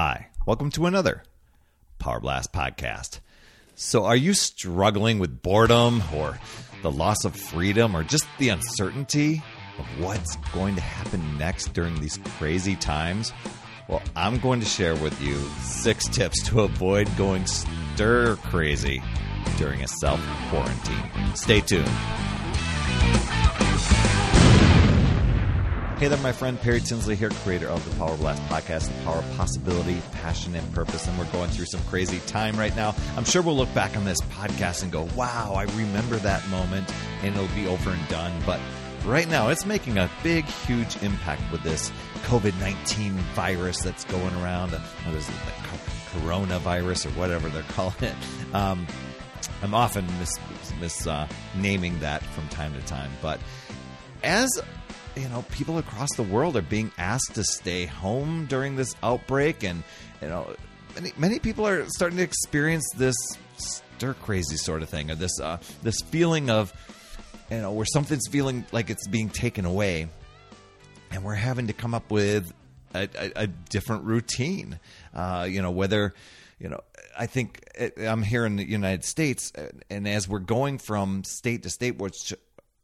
Hi, welcome to another Power Blast podcast. So, are you struggling with boredom or the loss of freedom or just the uncertainty of what's going to happen next during these crazy times? Well, I'm going to share with you six tips to avoid going stir crazy during a self quarantine. Stay tuned. Hey there, my friend Perry Tinsley here, creator of the Power Blast podcast, the power of possibility, passion, and purpose. And we're going through some crazy time right now. I'm sure we'll look back on this podcast and go, wow, I remember that moment, and it'll be over and done. But right now, it's making a big, huge impact with this COVID 19 virus that's going around. What is it, the coronavirus or whatever they're calling it? Um, I'm often mis, mis uh, naming that from time to time. But as you know, people across the world are being asked to stay home during this outbreak, and you know, many many people are starting to experience this stir crazy sort of thing, or this uh, this feeling of you know where something's feeling like it's being taken away, and we're having to come up with a, a, a different routine. Uh, you know, whether you know, I think I'm here in the United States, and as we're going from state to state, which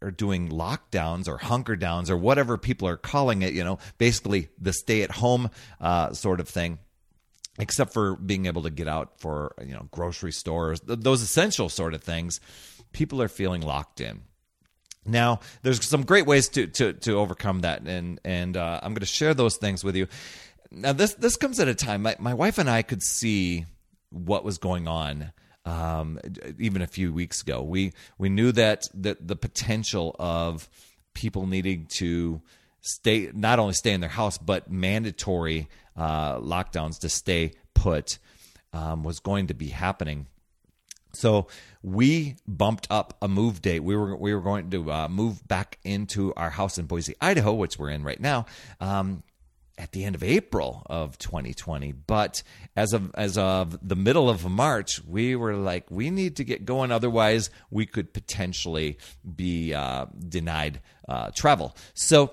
are doing lockdowns or hunker downs or whatever people are calling it, you know, basically the stay at home uh, sort of thing except for being able to get out for you know grocery stores those essential sort of things people are feeling locked in. Now there's some great ways to to, to overcome that and and uh, i'm going to share those things with you. Now this this comes at a time my, my wife and i could see what was going on um, even a few weeks ago. We we knew that the, the potential of people needing to stay not only stay in their house but mandatory uh, lockdowns to stay put um, was going to be happening. So we bumped up a move date. We were we were going to uh, move back into our house in Boise, Idaho, which we're in right now, um, at the end of April of 2020. But as of as of the middle of March, we were like, we need to get going, otherwise we could potentially be uh, denied uh, travel. So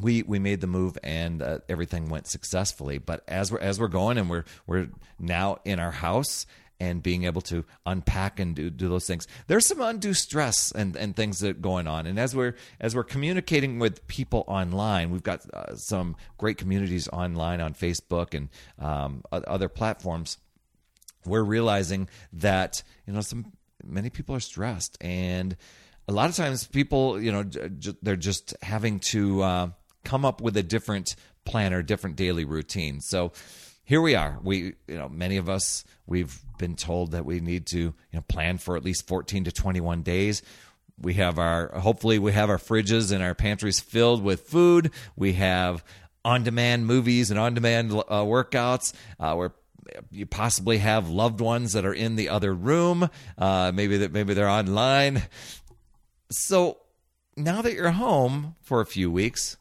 we we made the move and uh, everything went successfully. But as we're as we're going and we're we're now in our house and being able to unpack and do, do those things. There's some undue stress and, and things that are going on. And as we're as we're communicating with people online, we've got uh, some great communities online on Facebook and um, other platforms. We're realizing that you know some many people are stressed, and a lot of times people you know j- they're just having to uh, come up with a different plan or different daily routine. So here we are. We, you know, many of us, we've been told that we need to, you know, plan for at least 14 to 21 days. We have our, hopefully, we have our fridges and our pantries filled with food. We have on demand movies and on demand uh, workouts uh, where you possibly have loved ones that are in the other room. Uh, maybe that maybe they're online. So now that you're home for a few weeks,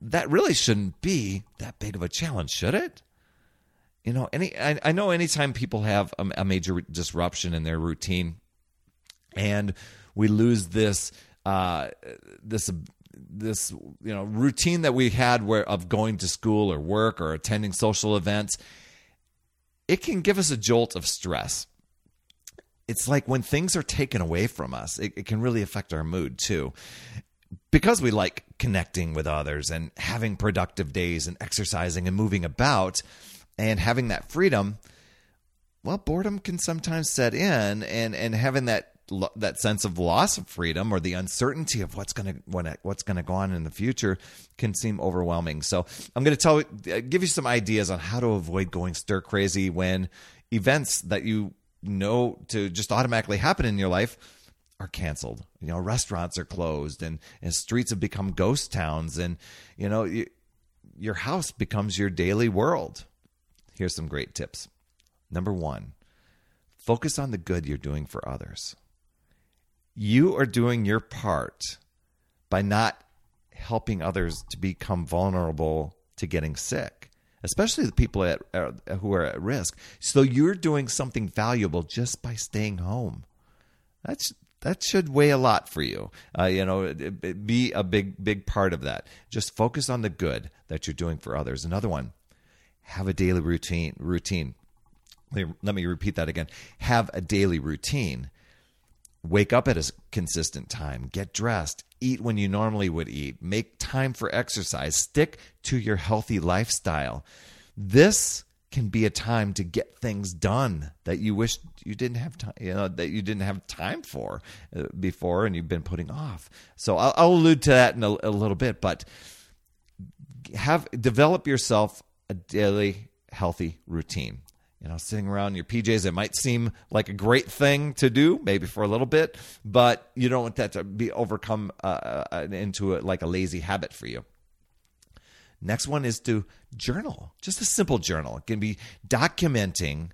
that really shouldn't be that big of a challenge, should it? You know, any I, I know anytime people have a, a, major disruption in their routine, and we lose this uh, this this you know routine that we had where of going to school or work or attending social events, it can give us a jolt of stress. It's like when things are taken away from us, it, it can really affect our mood too because we like connecting with others and having productive days and exercising and moving about, and having that freedom, well, boredom can sometimes set in, and and having that that sense of loss of freedom or the uncertainty of what's going to what's going to go on in the future can seem overwhelming. So I'm going to tell uh, give you some ideas on how to avoid going stir crazy when events that you know to just automatically happen in your life are canceled. You know, restaurants are closed and, and streets have become ghost towns and you know, you, your house becomes your daily world. Here's some great tips. Number one, focus on the good you're doing for others. You are doing your part by not helping others to become vulnerable to getting sick, especially the people at, uh, who are at risk. So you're doing something valuable just by staying home. That's that should weigh a lot for you. Uh, you know, it, it, be a big big part of that. Just focus on the good that you're doing for others. Another one, have a daily routine. Routine. Let me, repeat that again. Have a daily routine. Wake up at a consistent time. Get dressed. Eat when you normally would eat. Make time for exercise. Stick to your healthy lifestyle. This can be a time to get things done that you wish you didn't have time, you know, that you didn't have time for uh, before, and you've been putting off. So I'll, I'll allude to that in a, a little bit, but have develop yourself a daily healthy routine. You know, sitting around in your PJs, it might seem like a great thing to do, maybe for a little bit, but you don't want that to be overcome uh, uh into a, like a lazy habit for you. Next one is to journal, just a simple journal. It can be documenting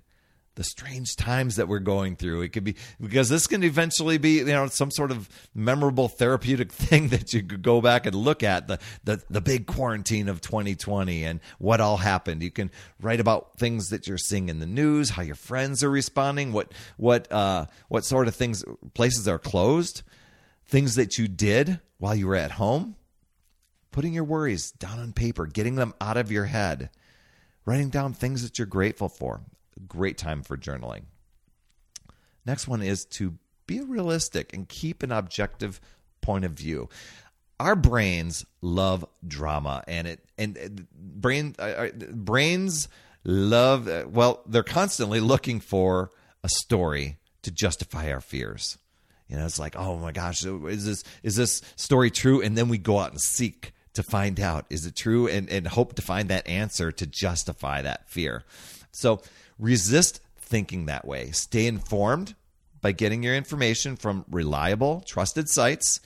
the strange times that we're going through. It could be because this can eventually be, you know, some sort of memorable therapeutic thing that you could go back and look at the the, the big quarantine of 2020 and what all happened. You can write about things that you're seeing in the news, how your friends are responding, what what uh, what sort of things places are closed, things that you did while you were at home putting your worries down on paper, getting them out of your head, writing down things that you're grateful for. Great time for journaling. Next one is to be realistic and keep an objective point of view. Our brains love drama, and it and brain uh, uh brains love well. They're constantly looking for a story to justify our fears. You know, it's like, oh my gosh, is this is this story true? And then we go out and seek to find out is it true and, and hope to find that answer to justify that fear. So resist thinking that way. Stay informed by getting your information from reliable, trusted sites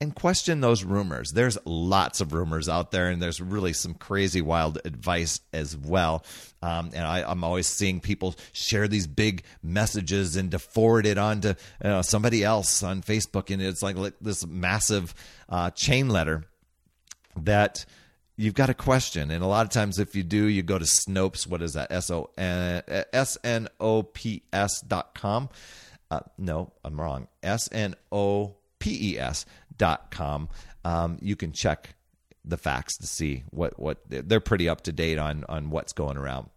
and question those rumors. There's lots of rumors out there, and there's really some crazy, wild advice as well. Um, and I, am always seeing people share these big messages and to forward it on to you know, somebody else on Facebook, and it's like this massive uh, chain letter that you've got a question. And a lot of times, if you do, you go to Snopes. What is that? S O S N O P S dot com. Uh, no, I'm wrong. S N O P E S dot com. Um, you can check the facts to see what what they're pretty up to date on on what's going around.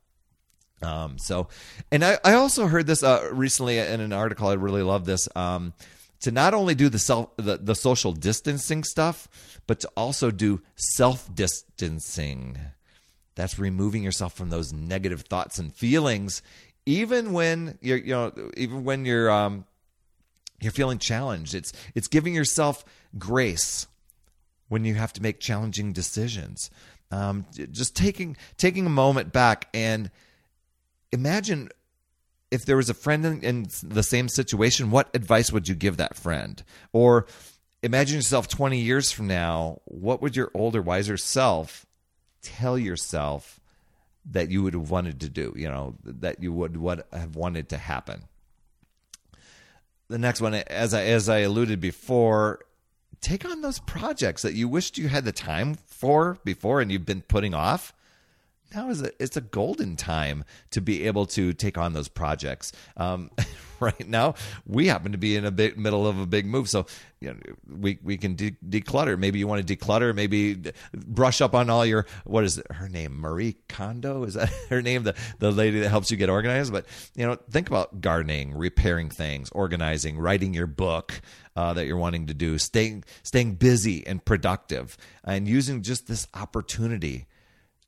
Um, so, and I, I also heard this uh, recently in an article. I really love this. Um, to not only do the self the, the social distancing stuff, but to also do self distancing. That's removing yourself from those negative thoughts and feelings, even when you're you know even when you're um you're feeling challenged. It's it's giving yourself grace when you have to make challenging decisions. Um, just taking taking a moment back and imagine if there was a friend in, in, the same situation, what advice would you give that friend? Or imagine yourself 20 years from now, what would your older, wiser self tell yourself that you would have wanted to do, you know, that you would what have wanted to happen? The next one, as I as I alluded before, take on those projects that you wished you had the time for before and you've been putting off now is a it's a golden time to be able to take on those projects. Um, right now, we happen to be in a big middle of a big move, so you know, we we can de- declutter. Maybe you want to declutter. Maybe brush up on all your what is it, her name? Marie Kondo is that her name? The the lady that helps you get organized. But you know, think about gardening, repairing things, organizing, writing your book. Uh, that you're wanting to do, staying staying busy and productive, and using just this opportunity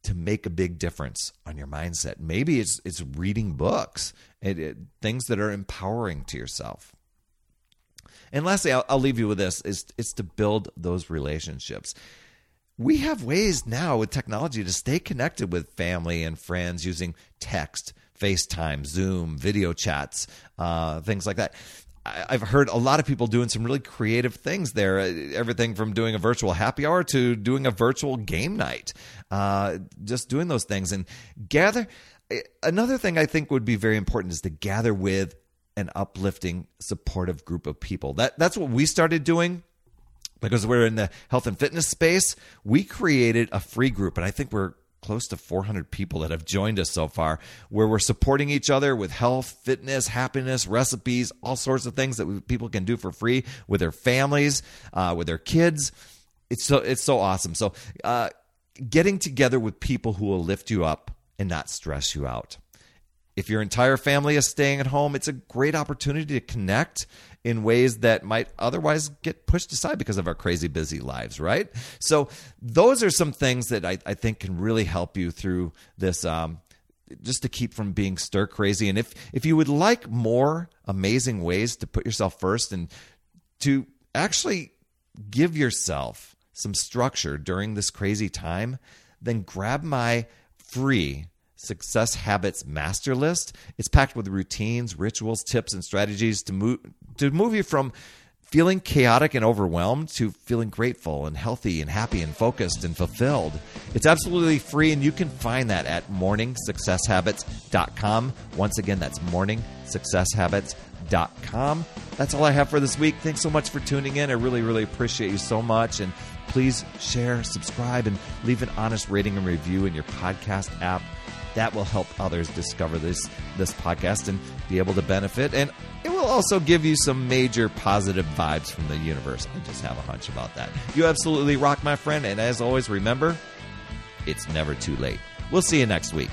to make a big difference on your mindset. Maybe it's it's reading books, it, it, things that are empowering to yourself. And lastly, I'll, I'll leave you with this: is it's to build those relationships. We have ways now with technology to stay connected with family and friends using text, FaceTime, Zoom, video chats, uh, things like that. I've heard a lot of people doing some really creative things there. Uh, everything from doing a virtual happy hour to doing a virtual game night. Uh, just doing those things and gather. Eh, another thing I think would be very important is to gather with an uplifting, supportive group of people. That that's what we started doing because we're in the health and fitness space. We created a free group, and I think we're close to 400 people that have joined us so far, where we're supporting each other with health, fitness, happiness, recipes, all sorts of things that we, people can do for free with their families, uh, with their kids. It's so it's so awesome. So, uh, getting together with people who will lift you up and not stress you out. If your entire family is staying at home, it's a great opportunity to connect in ways that might otherwise get pushed aside because of our crazy busy lives, right? So, those are some things that I, I think can really help you through this. Um, just to keep from being stir crazy and if if you would like more amazing ways to put yourself first and to actually give yourself some structure during this crazy time then grab my free Success Habits Master List. It's packed with routines, rituals, tips, and strategies to move to move you from feeling chaotic and overwhelmed to feeling grateful and healthy and happy and focused and fulfilled. It's absolutely free and you can find that at morningsuccesshabits.com. Once again, that's morningsuccesshabits.com. That's all I have for this week. Thanks so much for tuning in. I really, really appreciate you so much. And please share, subscribe, and leave an honest rating and review in your podcast app that will help others discover this this podcast and be able to benefit and it will also give you some major positive vibes from the universe. I just have a hunch about that. You absolutely rock, my friend, and as always, remember, it's never too late. We'll see you next week.